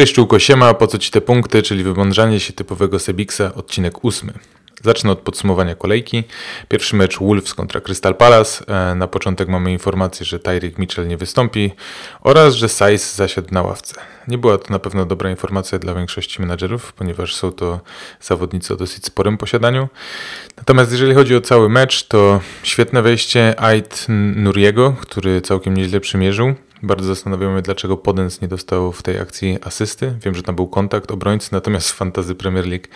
Cześć Czułko, siema, po co Ci te punkty, czyli wymądrzanie się typowego Sebiksa, odcinek ósmy. Zacznę od podsumowania kolejki. Pierwszy mecz Wolves kontra Crystal Palace. E, na początek mamy informację, że Tyreek Mitchell nie wystąpi oraz, że Saiz zasiadł na ławce. Nie była to na pewno dobra informacja dla większości menadżerów, ponieważ są to zawodnicy o dosyć sporym posiadaniu. Natomiast jeżeli chodzi o cały mecz, to świetne wejście Ait Nuriego, który całkiem nieźle przymierzył. Bardzo zastanawiamy, dlaczego Podens nie dostał w tej akcji asysty. Wiem, że tam był kontakt obrońcy, natomiast w Fantasy Premier League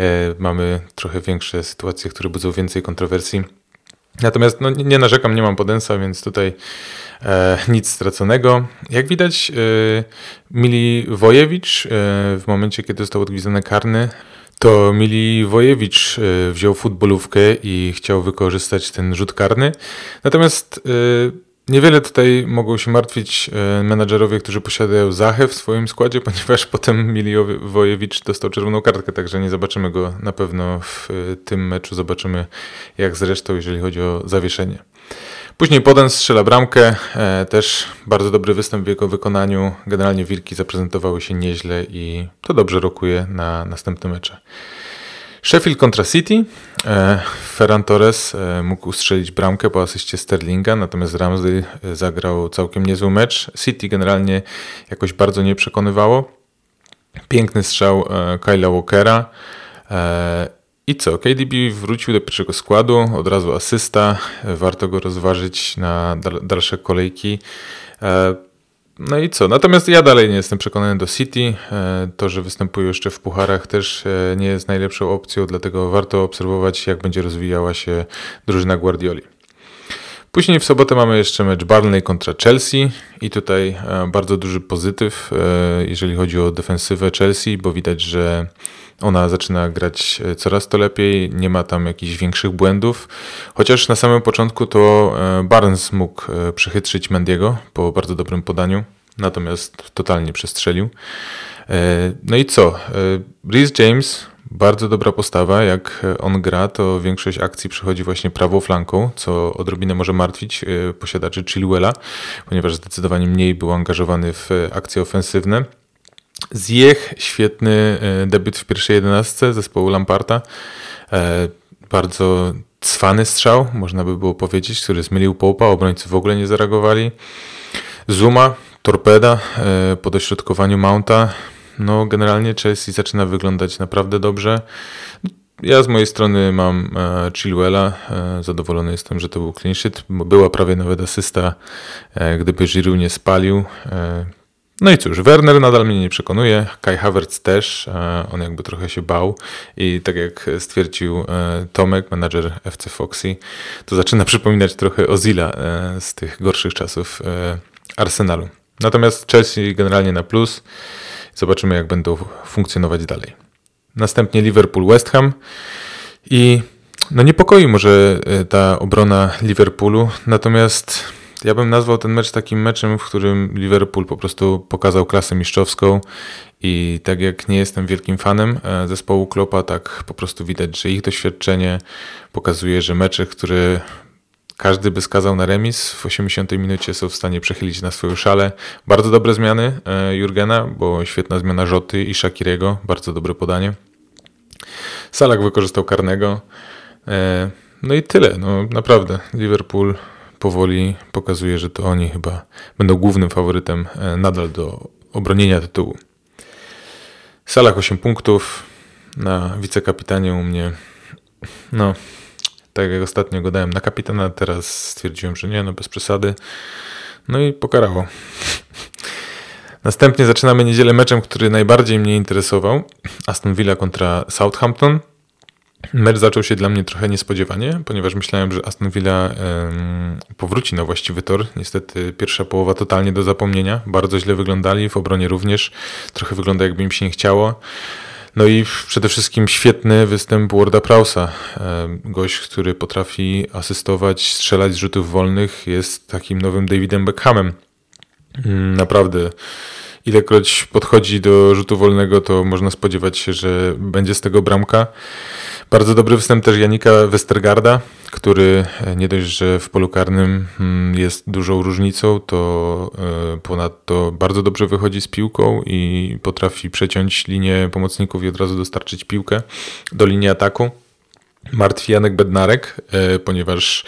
e, mamy trochę większe sytuacje, które budzą więcej kontrowersji. Natomiast no, nie narzekam, nie mam Podensa, więc tutaj e, nic straconego. Jak widać, e, Mili Wojewicz e, w momencie, kiedy został odgwizdany karny, to Mili Wojewicz e, wziął futbolówkę i chciał wykorzystać ten rzut karny. Natomiast e, Niewiele tutaj mogą się martwić e, menadżerowie, którzy posiadają Zachę w swoim składzie, ponieważ potem Milijowojewicz dostał czerwoną kartkę, także nie zobaczymy go na pewno w e, tym meczu. Zobaczymy jak zresztą, jeżeli chodzi o zawieszenie. Później Poden strzela bramkę, e, też bardzo dobry występ w jego wykonaniu. Generalnie Wilki zaprezentowały się nieźle i to dobrze rokuje na następne mecze. Sheffield kontra City. E, Ferran Torres e, mógł strzelić bramkę po asyście Sterlinga, natomiast Ramsey e, zagrał całkiem niezły mecz. City generalnie jakoś bardzo nie przekonywało. Piękny strzał Kyla Walkera. I co? KDB wrócił do pierwszego składu, od razu asysta. Warto go rozważyć na dalsze kolejki. No i co? Natomiast ja dalej nie jestem przekonany do City. E, to, że występuje jeszcze w pucharach też e, nie jest najlepszą opcją, dlatego warto obserwować, jak będzie rozwijała się drużyna Guardioli. Później w sobotę mamy jeszcze mecz Barnley kontra Chelsea i tutaj e, bardzo duży pozytyw, jeżeli chodzi o defensywę Chelsea, bo widać, że ona zaczyna grać e, coraz to lepiej, nie ma tam jakichś większych błędów. Chociaż na samym początku to e, Barnes mógł e, przechytrzyć Mendiego po bardzo dobrym podaniu, natomiast totalnie przestrzelił. No i co? Reece James, bardzo dobra postawa. Jak on gra, to większość akcji przychodzi właśnie prawą flanką, co odrobinę może martwić posiadaczy Chilwella, ponieważ zdecydowanie mniej był angażowany w akcje ofensywne. Zjech, świetny e, debiut w pierwszej jedenastce zespołu Lamparta. E, bardzo cwany strzał, można by było powiedzieć, który zmylił Połpa, obrońcy w ogóle nie zareagowali. Zuma, torpeda e, po dośrodkowaniu Mounta. No, generalnie Chelsea zaczyna wyglądać naprawdę dobrze. Ja z mojej strony mam Chilwella. Zadowolony jestem, że to był clean sheet. Była prawie nawet asysta, gdyby Giroud nie spalił. No i cóż, Werner nadal mnie nie przekonuje, Kai Havertz też, e, on jakby trochę się bał i tak jak stwierdził e, Tomek, menadżer FC Foxy, to zaczyna przypominać trochę Ozila e, z tych gorszych czasów Arsenalu. Natomiast Chelsea generalnie na plus, zobaczymy jak będą funkcjonować dalej. Następnie Liverpool-West Ham i no niepokoi może ta obrona Liverpoolu, natomiast ja bym nazwał ten mecz takim meczem, w którym Liverpool po prostu pokazał klasę mistrzowską i tak jak nie jestem wielkim fanem e, zespołu Klopa, tak po prostu widać, że ich doświadczenie pokazuje, że mecze, które każdy by skazał na remis w 80 minucie są w stanie przechylić na swoją szale. Bardzo dobre zmiany e, Jurgena, bo świetna zmiana Rzoty i Shakirego, bardzo dobre podanie. Salak wykorzystał karnego. E, no i tyle, no naprawdę. Liverpool powoli pokazuje, że to oni chyba będą głównym faworytem e, nadal do obronienia tytułu. Salah 8 punktów, na wicekapitanie u mnie, no, tak jak ostatnio go dałem na kapitana, teraz stwierdziłem, że nie, no bez przesady. No i pokarało. Następnie zaczynamy niedzielę meczem, który najbardziej mnie interesował. Aston Villa kontra Southampton. Mecz zaczął się dla mnie trochę niespodziewanie, ponieważ myślałem, że Aston Villa powróci na właściwy tor. Niestety pierwsza połowa totalnie do zapomnienia. Bardzo źle wyglądali, w obronie również. Trochę wygląda jakby im się nie chciało. No i przede wszystkim świetny występ Warda Prausa. Gość, który potrafi asystować, strzelać z rzutów wolnych, jest takim nowym Davidem Beckhamem. Mm, naprawdę ilekroć podchodzi do rzutu wolnego, to można spodziewać się, że będzie z tego bramka. Bardzo dobry występ też Janika Westergarda, który e, nie dość, że w polu karnym mm, jest dużą różnicą, to e, ponadto bardzo dobrze wychodzi z piłką i potrafi przeciąć linię pomocników i od razu dostarczyć piłkę do linii ataku. Martwi Janek Bednarek, e, ponieważ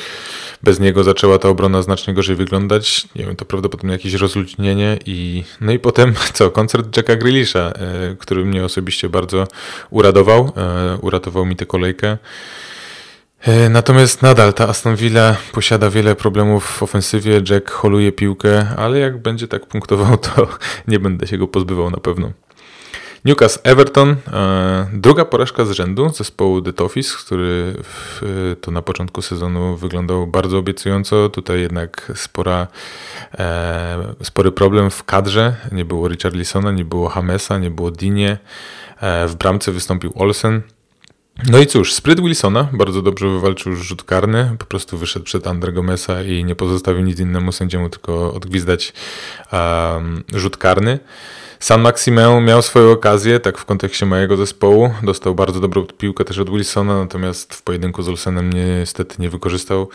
bez niego zaczęła ta obrona znacznie gorzej wyglądać. Nie wiem, to prawdopodobnie jakieś rozluźnienie i no i potem co, koncert Jacka Grealisha, który mnie osobiście bardzo uradował, uratował mi tę kolejkę. E, natomiast nadal ta Aston Villa posiada wiele problemów w ofensywie. Jack holuje piłkę, ale jak będzie tak punktował, to nie będę się go pozbywał na pewno. Newcastle Everton, e, druga porażka z rzędu zespołu The Toffees, który w, to na początku sezonu wyglądał bardzo obiecująco. Tutaj jednak spora, e, spory problem w kadrze. Nie było Richarlisona, nie było Hamesa, nie było Dinie. E, w bramce wystąpił Olsen. No i cóż, spryt Wilsona bardzo dobrze wywalczył rzut karny, po prostu wyszedł przed Andre Gomesa i nie pozostawił nic innemu sędziemu, tylko odgwizdać um, rzut karny. San Maximeu miał swoją okazję, tak w kontekście mojego zespołu. Dostał bardzo dobrą piłkę też od Wilsona, natomiast w pojedynku z Olsenem niestety nie wykorzystał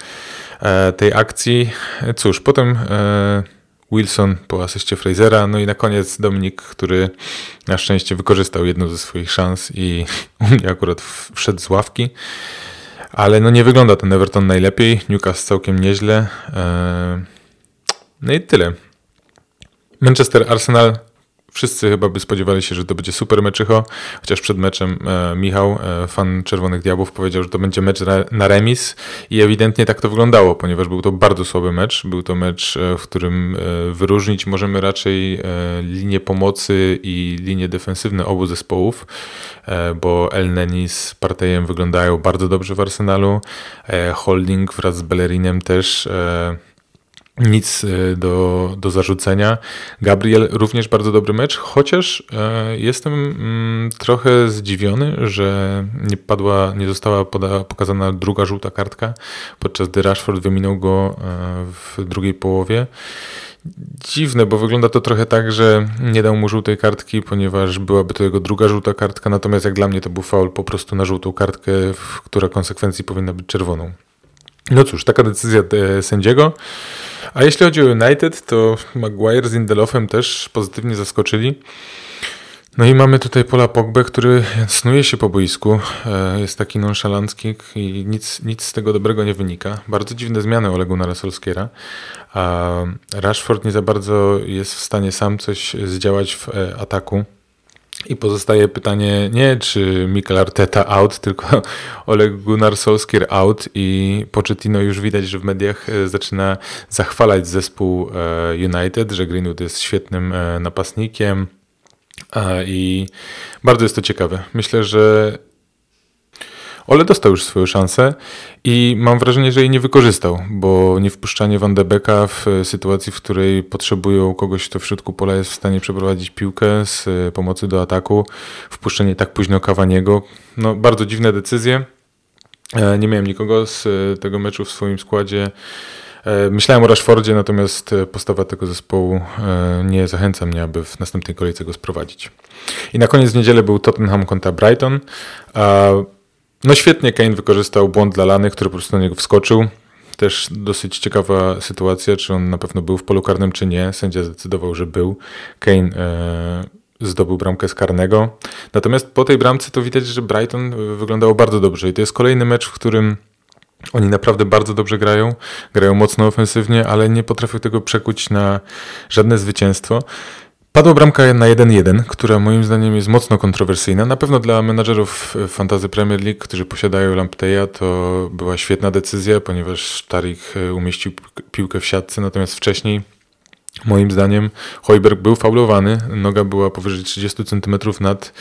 e, tej akcji. Cóż, potem e, Wilson po asyście Frasera, no i na koniec Dominik, który na szczęście wykorzystał jedną ze swoich szans i akurat wszedł z ławki. Ale no nie wygląda ten Everton najlepiej, Newcastle całkiem nieźle. E, no i tyle. Manchester Arsenal Wszyscy chyba by spodziewali się, że to będzie super meczycho, chociaż przed meczem e, Michał, e, fan Czerwonych Diabłów, powiedział, że to będzie mecz na, na, remis i ewidentnie tak to wyglądało, ponieważ był to bardzo słaby mecz. Był to mecz, e, w którym e, wyróżnić możemy raczej e, linię pomocy i linie defensywne obu zespołów, e, bo El Neni z Partejem wyglądają bardzo dobrze w Arsenalu. Holding wraz z Bellerinem też nic e, do, do zarzucenia. Gabriel również bardzo dobry mecz, chociaż e, jestem mm, trochę zdziwiony, że nie padła, nie została poda, pokazana druga żółta kartka, podczas gdy Rashford wyminął go e, w drugiej połowie. Dziwne, bo wygląda to trochę tak, że nie dał mu żółtej kartki, ponieważ byłaby to jego druga żółta kartka, natomiast jak dla mnie to był faul po prostu na żółtą kartkę, która konsekwencji powinna być czerwoną. No cóż, taka decyzja sędziego. A jeśli chodzi o United, to Maguire z Indelofem też pozytywnie zaskoczyli. No i mamy tutaj Pola Pogbę, który snuje się po boisku, e, jest taki nonszalancki i nic, nic z tego dobrego nie wynika. Bardzo dziwne zmiany Olegu na Solskiera, a Rashford nie za bardzo jest w stanie sam coś zdziałać w e, ataku. I pozostaje pytanie nie czy Mikel Arteta out, tylko Oleg Gunnar Solskjaer out i Pochettino już widać, że w mediach e, zaczyna zachwalać zespół e, United, że Greenwood jest świetnym e, napastnikiem i bardzo jest to ciekawe. Myślę, że Ole dostał już swoją szansę i mam wrażenie, że jej nie wykorzystał, bo nie wpuszczanie Van de Becka w sytuacji, w której potrzebują kogoś, kto w środku pola jest w stanie przeprowadzić piłkę z pomocy do ataku, wpuszczenie tak późno Kawaniego, no bardzo dziwne decyzje. E, nie miałem nikogo z e, tego meczu w swoim składzie. E, myślałem o Rashfordzie, natomiast postawa tego zespołu nie zachęca mnie, aby w następnej kolejce go sprowadzić. I na koniec w niedzielę był Tottenham kontra Brighton. No świetnie Kane wykorzystał błąd Lany, który po prostu na niego wskoczył. Też dosyć ciekawa sytuacja, czy on na pewno był w polu karnym, czy nie. Sędzia zdecydował, że był. Kane e, zdobył bramkę z karnego. Natomiast po tej bramce to widać, że Brighton wyglądało bardzo dobrze. I to jest kolejny mecz, w którym oni naprawdę bardzo dobrze grają, grają mocno ofensywnie, ale nie potrafią tego przekuć na żadne zwycięstwo. Padła bramka na 1-1, która moim zdaniem jest mocno kontrowersyjna. Na pewno dla menadżerów Fantazy Premier League, którzy posiadają Lampteja, to była świetna decyzja, ponieważ Tarik e, umieścił piłkę w siatce, natomiast wcześniej Moim zdaniem Hojberg był faulowany, noga była powyżej 30 cm nad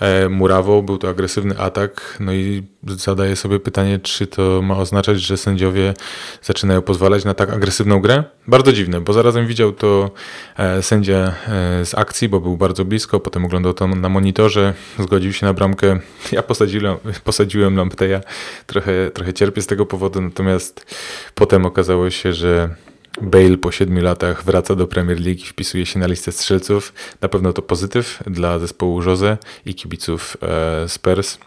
e, murawą, był to agresywny atak, no i zadaję sobie pytanie, czy to ma oznaczać, że sędziowie zaczynają pozwalać na tak agresywną grę? Bardzo dziwne, bo zarazem widział to e, sędzia e, z akcji, bo był bardzo blisko, potem oglądał to na monitorze, zgodził się na bramkę. Ja posadziłem, posadziłem Lampteja, trochę, trochę cierpię z tego powodu, natomiast potem okazało się, że Bale po siedmiu latach wraca do Premier League i wpisuje się na listę strzelców. Na pewno to pozytyw dla zespołu Jose i kibiców e, Spurs.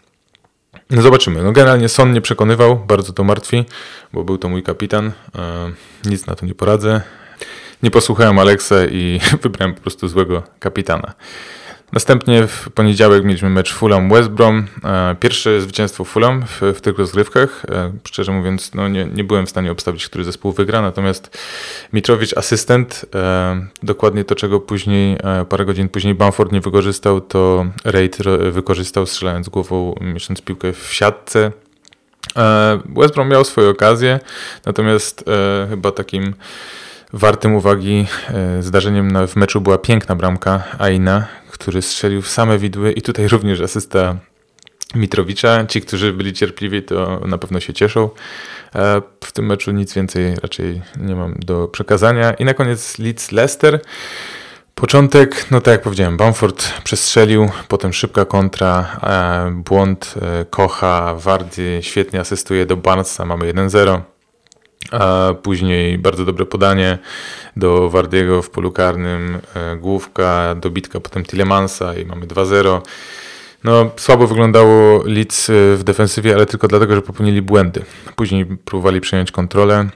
No zobaczymy. No generalnie Son nie przekonywał, bardzo to martwi, bo był to mój kapitan. E, nic na to nie poradzę. Nie posłuchałem Alexa i wybrałem po prostu złego kapitana. Następnie w poniedziałek mieliśmy mecz Fulham-West Brom. E, pierwsze zwycięstwo Fulham w, w tych rozgrywkach. E, szczerze mówiąc, no nie, nie byłem w stanie obstawić, który zespół wygra, natomiast Mitrowicz asystent, e, dokładnie to, czego później, parę godzin później Bamford nie wykorzystał, to Reid wykorzystał strzelając głową, mieszcząc piłkę w siatce. West Brom miał swoje okazje, natomiast chyba takim wartym uwagi zdarzeniem w meczu była piękna bramka Aina, który strzelił w same widły i tutaj również asysta Mitrowicza. Ci, którzy byli cierpliwi, to na pewno się cieszą. E, w tym meczu nic więcej raczej nie mam do przekazania. I na koniec Leeds Leicester. Początek, no tak jak powiedziałem, Bamford przestrzelił, potem szybka kontra, e, błąd e, Kocha, Wardy świetnie asystuje do Barnesa, mamy 1-0 a później bardzo dobre podanie do Wardiego w polu karnym, e, główka, dobitka potem Tilemansa i mamy 2-0. No, słabo wyglądało Leeds e, w defensywie, ale tylko dlatego, że popełnili błędy. Później próbowali przejąć kontrolę.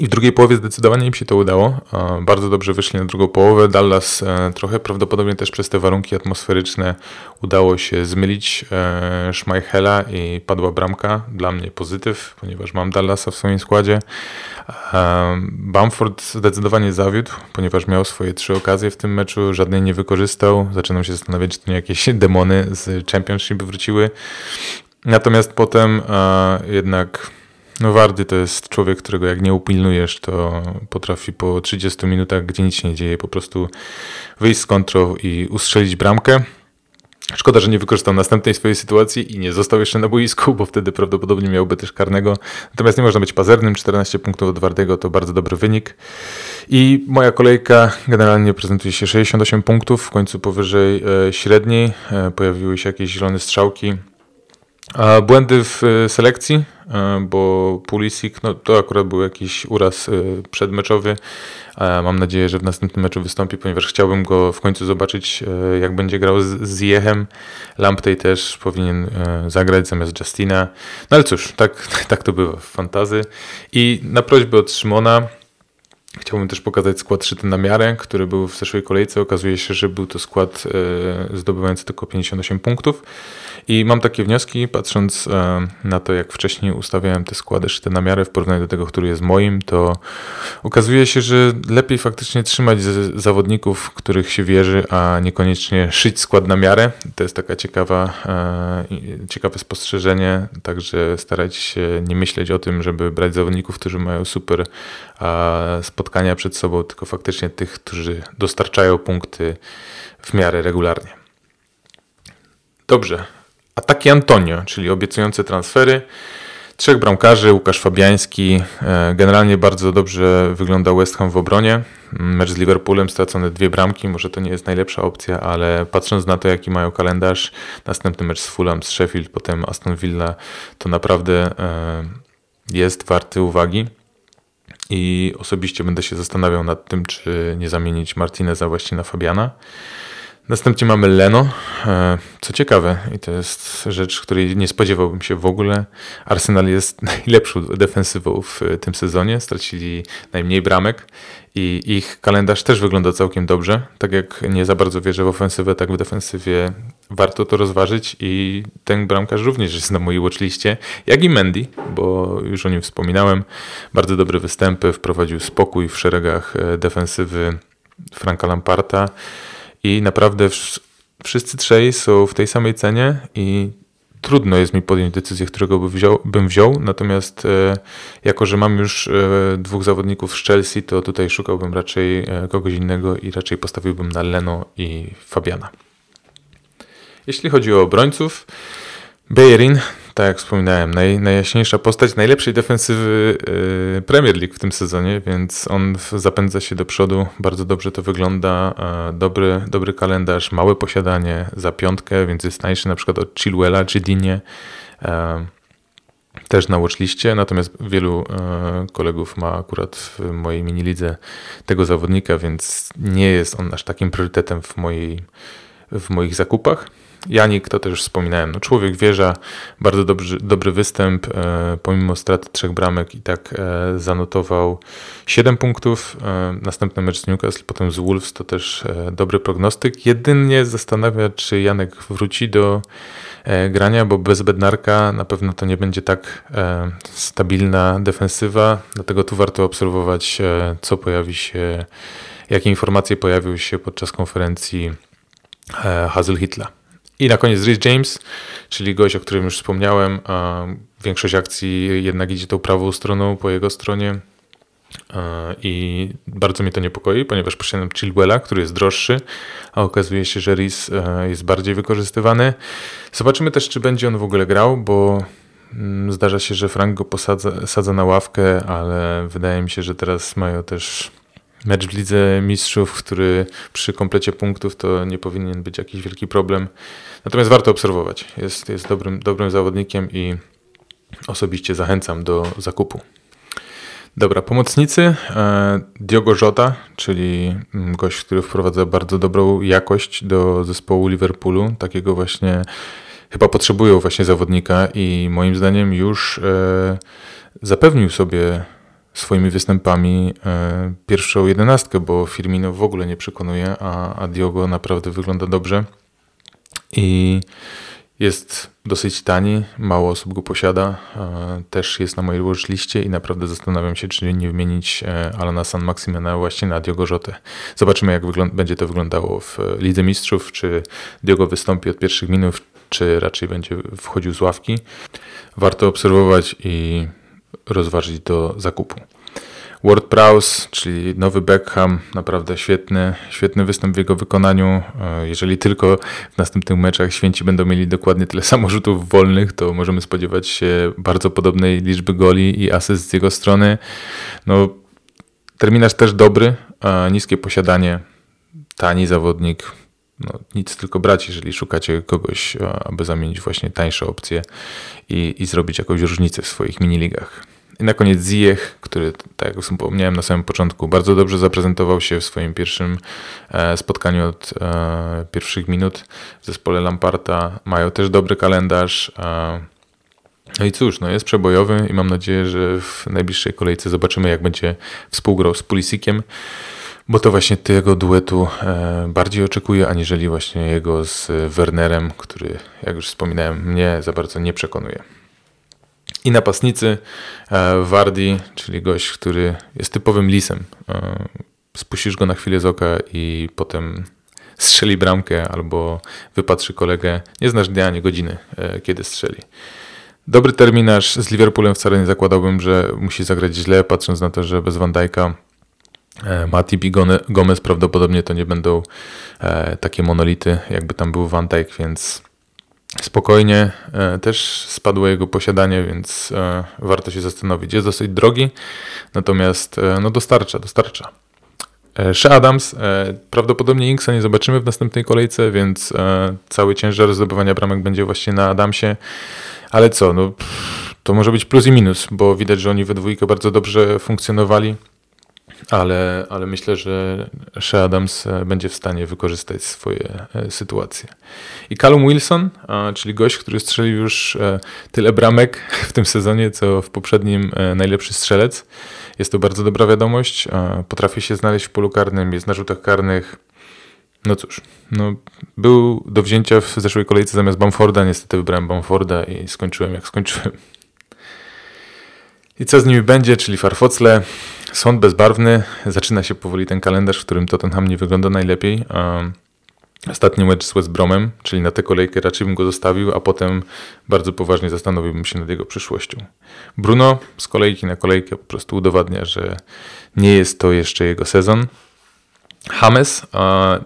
I w drugiej połowie zdecydowanie im się to udało. Bardzo dobrze wyszli na drugą połowę. Dallas e, trochę prawdopodobnie też przez te warunki atmosferyczne udało się zmylić e, Schmeichela i padła bramka. Dla mnie pozytyw, ponieważ mam Dallasa w swoim składzie. Bamford zdecydowanie zawiódł, ponieważ miał swoje trzy okazje w tym meczu, żadnej nie wykorzystał. Zaczynam się zastanawiać, czy to nie jakieś demony z Championship wróciły. Natomiast potem e, jednak no Wardy to jest człowiek, którego jak nie upilnujesz, to potrafi po 30 minutach, gdzie nic się nie dzieje, po prostu wyjść z kontrol i ustrzelić bramkę. Szkoda, że nie wykorzystał następnej swojej sytuacji i nie został jeszcze na boisku, bo wtedy prawdopodobnie miałby też karnego. Natomiast nie można być pazernym. 14 punktów od Wardego to bardzo dobry wynik. I moja kolejka generalnie prezentuje się 68 punktów, w końcu powyżej e, średniej. E, pojawiły się jakieś zielone strzałki. Błędy w e, selekcji, e, bo Pulisic, no to akurat był jakiś uraz e, przedmeczowy. Mam nadzieję, że w następnym meczu wystąpi, ponieważ chciałbym go w końcu zobaczyć, jak będzie grał z Jechem. Lamptey też powinien zagrać zamiast Justina. No ale cóż, tak, tak to bywa w fantazy. I na prośbę od Szymona Chciałbym też pokazać skład szyty na miarę, który był w zeszłej kolejce. Okazuje się, że był to skład zdobywający tylko 58 punktów. I mam takie wnioski, patrząc e, na to, jak wcześniej ustawiałem te składy szyte na miarę w porównaniu do tego, który jest moim, to okazuje się, że lepiej faktycznie trzymać zawodników, których się wierzy, a niekoniecznie szyć skład na miarę. To jest taka ciekawa, e, ciekawe spostrzeżenie, także starać się nie myśleć o tym, żeby brać zawodników, którzy mają super spotkania przed sobą, tylko faktycznie tych, którzy dostarczają punkty w miarę regularnie. Dobrze, Ataki Antonio, czyli obiecujące transfery. Trzech bramkarzy, Łukasz Fabiański. E, generalnie bardzo dobrze wygląda West Ham w obronie. Mecz z Liverpoolem stracone dwie bramki, może to nie jest najlepsza opcja, ale patrząc na to, jaki mają kalendarz, następny mecz z Fulham, z Sheffield, potem Aston Villa, to naprawdę e, jest warty uwagi. I osobiście będę się zastanawiał nad tym, czy nie zamienić Martineza właśnie na Fabiana. Następnie mamy Leno. E, co ciekawe, i to jest rzecz, której nie spodziewałbym się w ogóle. Arsenal jest najlepszą defensywą w tym sezonie. Stracili najmniej bramek i ich kalendarz też wygląda całkiem dobrze. Tak jak nie za bardzo wierzę w ofensywę, tak w defensywie warto to rozważyć i ten bramkarz również jest na mojej watchliście, jak i Mendy, bo już o nim wspominałem. Bardzo dobre występy, wprowadził spokój w szeregach e, defensywy Franka Lamparta i naprawdę wszyscy trzej są w tej samej cenie i trudno jest mi podjąć decyzję, którego by wziął, bym wziął, natomiast e, jako, że mam już e, dwóch zawodników z Chelsea, to tutaj szukałbym raczej kogoś innego i raczej postawiłbym na Leno i Fabiana. Jeśli chodzi o obrońców, Beirin tak jak wspominałem, naj, najjaśniejsza postać najlepszej defensywy y, Premier League w tym sezonie, więc on zapędza się do przodu, bardzo dobrze to wygląda, dobry, dobry kalendarz, małe posiadanie za piątkę, więc jest tańszy na przykład od Chilwella czy Dinie, też na watchliście, natomiast wielu e, kolegów ma akurat w mojej mini lidze tego zawodnika, więc nie jest on aż takim priorytetem w, mojej, w moich zakupach. Janik, to też wspominałem, no człowiek wieża, bardzo dobry, dobry występ, e, pomimo straty trzech bramek i tak e, zanotował 7 punktów. E, następny mecz z Newcastle, potem z Wolves, to też dobry prognostyk. Jedynie zastanawia, czy Janek wróci do grania, bo bez Bednarka na pewno to nie będzie tak stabilna defensywa, dlatego tu warto obserwować, co pojawi się, jakie informacje pojawiły się podczas konferencji Hazel Hitla. I na koniec Rhys James, czyli gość, o którym już wspomniałem. Większość akcji jednak idzie tą prawą stroną po jego stronie. I bardzo mnie to niepokoi, ponieważ poszedłem Chilwella, który jest droższy, a okazuje się, że Rhys jest bardziej wykorzystywany. Zobaczymy też, czy będzie on w ogóle grał, bo mm, zdarza się, że Frank go posadza sadza na ławkę, ale wydaje mi się, że teraz mają też mecz w Lidze Mistrzów, który przy komplecie punktów to nie powinien być jakiś wielki problem. Natomiast warto obserwować. Jest, jest dobrym, dobrym zawodnikiem i osobiście zachęcam do zakupu. Dobra, pomocnicy. E, Diogo Jota, czyli mm, gość, który wprowadza bardzo dobrą jakość do zespołu Liverpoolu. Takiego właśnie chyba potrzebują właśnie zawodnika i moim zdaniem już e, zapewnił sobie swoimi występami e, pierwszą jedenastkę, bo Firmino w ogóle nie przekonuje, a, a Diogo naprawdę wygląda dobrze i jest dosyć tani, mało osób go posiada, e, też jest na mojej liście i naprawdę zastanawiam się, czy nie wymienić e, Alana San Maximena właśnie na Diogo Jotę. Zobaczymy, jak będzie to wyglądało w Lidze Mistrzów, czy Diogo wystąpi od pierwszych minut, czy raczej będzie wchodził z ławki. Warto obserwować i rozważyć do zakupu. Ward Prowse, czyli nowy Beckham, naprawdę świetny, świetny występ w jego wykonaniu. E, jeżeli tylko w następnych meczach święci będą mieli dokładnie tyle samo rzutów wolnych, to możemy spodziewać się bardzo podobnej liczby goli i asyst z jego strony. No, terminarz też dobry, niskie posiadanie, tani zawodnik. No, nic tylko brać, jeżeli szukacie kogoś, aby zamienić właśnie tańsze opcje i, i zrobić jakąś różnicę w swoich miniligach. I na koniec Ziyech, który, tak jak wspomniałem na samym początku, bardzo dobrze zaprezentował się w swoim pierwszym e, spotkaniu od e, pierwszych minut w zespole Lamparta. Mają też dobry kalendarz. E, no i cóż, no jest przebojowy i mam nadzieję, że w najbliższej kolejce zobaczymy, jak będzie współgrał z Pulisikiem, bo to właśnie tego duetu bardziej oczekuję, aniżeli właśnie jego z Wernerem, który, jak już wspominałem, mnie za bardzo nie przekonuje. I napastnicy e, Wardi, czyli gość, który jest typowym lisem. E, spuścisz go na chwilę z oka i potem strzeli bramkę albo wypatrzy kolegę. Nie znasz dnia ani godziny, e, kiedy strzeli. Dobry terminarz z Liverpoolem wcale nie zakładałbym, że musi zagrać źle, patrząc na to, że bez Van Dijk'a Matip i Gomez prawdopodobnie to nie będą takie monolity, jakby tam był Van Dijk, więc spokojnie. E, też spadło jego posiadanie, więc e, warto się zastanowić. Jest dosyć drogi, natomiast e, no dostarcza, dostarcza. Shea Adams, prawdopodobnie Inksa nie zobaczymy w następnej kolejce, więc cały ciężar zdobywania bramek będzie właśnie na Adamsie. Ale co, no, to może być plus i minus, bo widać, że oni we dwójkę bardzo dobrze funkcjonowali ale, ale myślę, że Shea Adams e, będzie w stanie wykorzystać swoje e, sytuacje. I Callum Wilson, czyli gość, który strzelił już e, tyle bramek w tym sezonie, co w poprzednim najlepszy strzelec. Jest to bardzo dobra wiadomość. Potrafi się znaleźć w polu karnym, jest na rzutach karnych. No cóż, no, był do wzięcia w zeszłej kolejce zamiast Bamforda. Niestety wybrałem Bamforda i skończyłem jak skończyłem. I co z nimi będzie, czyli farfocle. Sąd bezbarwny. Zaczyna się powoli ten kalendarz, w którym Tottenham nie wygląda najlepiej. Ostatni mecz z West Bromem, czyli na tę kolejkę raczej bym go zostawił, a potem bardzo poważnie zastanowiłbym się nad jego przyszłością. Bruno z kolejki na kolejkę po prostu udowadnia, że nie jest to jeszcze jego sezon. James,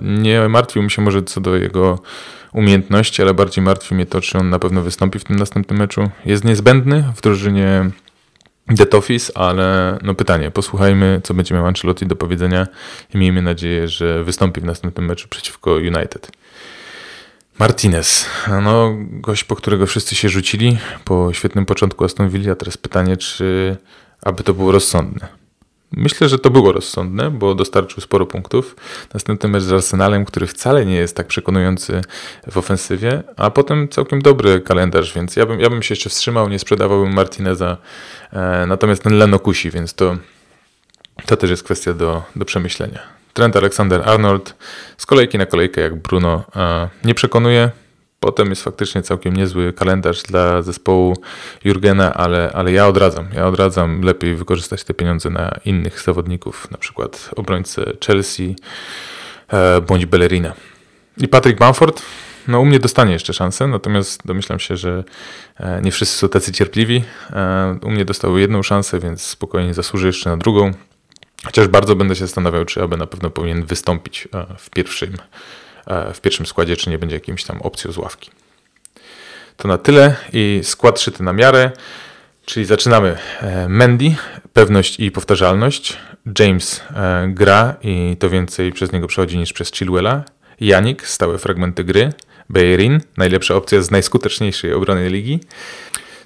nie martwił mi się może co do jego umiejętności, ale bardziej martwi mnie to, czy on na pewno wystąpi w tym następnym meczu. Jest niezbędny w drużynie Dead Office, ale no pytanie, posłuchajmy, co będzie miał Ancelotti do powiedzenia i miejmy nadzieję, że wystąpi w następnym meczu przeciwko United. Martinez, no gość, po którego wszyscy się rzucili po świetnym początku Aston Villa, a teraz pytanie, czy aby to było rozsądne. Myślę, że to było rozsądne, bo dostarczył sporo punktów. Następny mecz z Arsenalem, który wcale nie jest tak przekonujący w ofensywie, a potem całkiem dobry kalendarz, więc ja bym, ja bym się jeszcze wstrzymał, nie sprzedawałbym Martineza. E, natomiast ten Leno kusi, więc to, to też jest kwestia do, do przemyślenia. Trent Alexander-Arnold z kolejki na kolejkę jak Bruno e, nie przekonuje. Potem jest faktycznie całkiem niezły kalendarz dla zespołu Jurgena, ale, ale ja odradzam. Ja odradzam lepiej wykorzystać te pieniądze na innych zawodników, na przykład obrońcę Chelsea e, bądź Bellerina. I Patrick Bamford, no u mnie dostanie jeszcze szansę, natomiast domyślam się, że e, nie wszyscy są tacy cierpliwi. E, u mnie dostał jedną szansę, więc spokojnie zasłuży jeszcze na drugą. Chociaż bardzo będę się zastanawiał, czy aby na pewno powinien wystąpić w pierwszym, w pierwszym składzie, czy nie będzie jakimś tam opcją z ławki. To na tyle i skład szyty na miarę, czyli zaczynamy. Mendy, pewność i powtarzalność. James gra i to więcej przez niego przechodzi niż przez Chilwella. Janik, stałe fragmenty gry. Beirin, najlepsza opcja z najskuteczniejszej obrony ligi.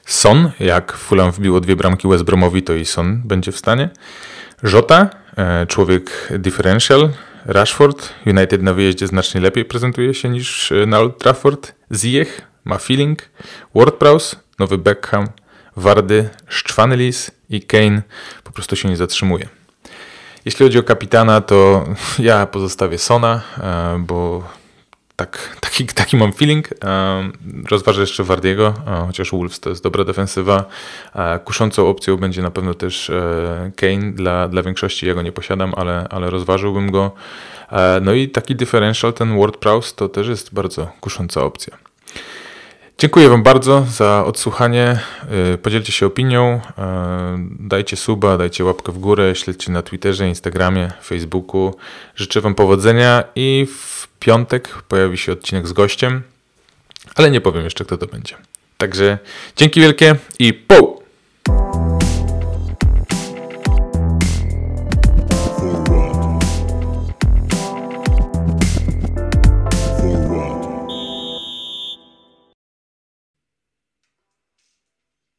Son, jak Fulham wbiło dwie bramki West Bromowi, to i Son będzie w stanie. Jota, e, człowiek differential. Rashford, United na wyjeździe znacznie lepiej prezentuje się niż e, na Old Trafford. Ziyech ma feeling. WordPress, nowy Beckham, Wardy, Szczwanelis i Kane po prostu się nie zatrzymuje. Jeśli chodzi o kapitana, to ja pozostawię Sona, e, bo tak, taki, taki mam feeling. Rozważę jeszcze Wardiego, chociaż Wolves to jest dobra defensywa. Kuszącą opcją będzie na pewno też e, Kane dla, dla większości. Ja go nie posiadam, ale, ale rozważyłbym go. E, no i taki differential, ten Ward Prowse, to też jest bardzo kusząca opcja. Dziękuję Wam bardzo za odsłuchanie. E, podzielcie się opinią, dajcie suba, dajcie łapkę w górę, śledźcie na Twitterze, Instagramie, Facebooku. Życzę Wam powodzenia i w piątek pojawi się odcinek z gościem, ale nie powiem jeszcze, kto to będzie. Także dzięki wielkie i po!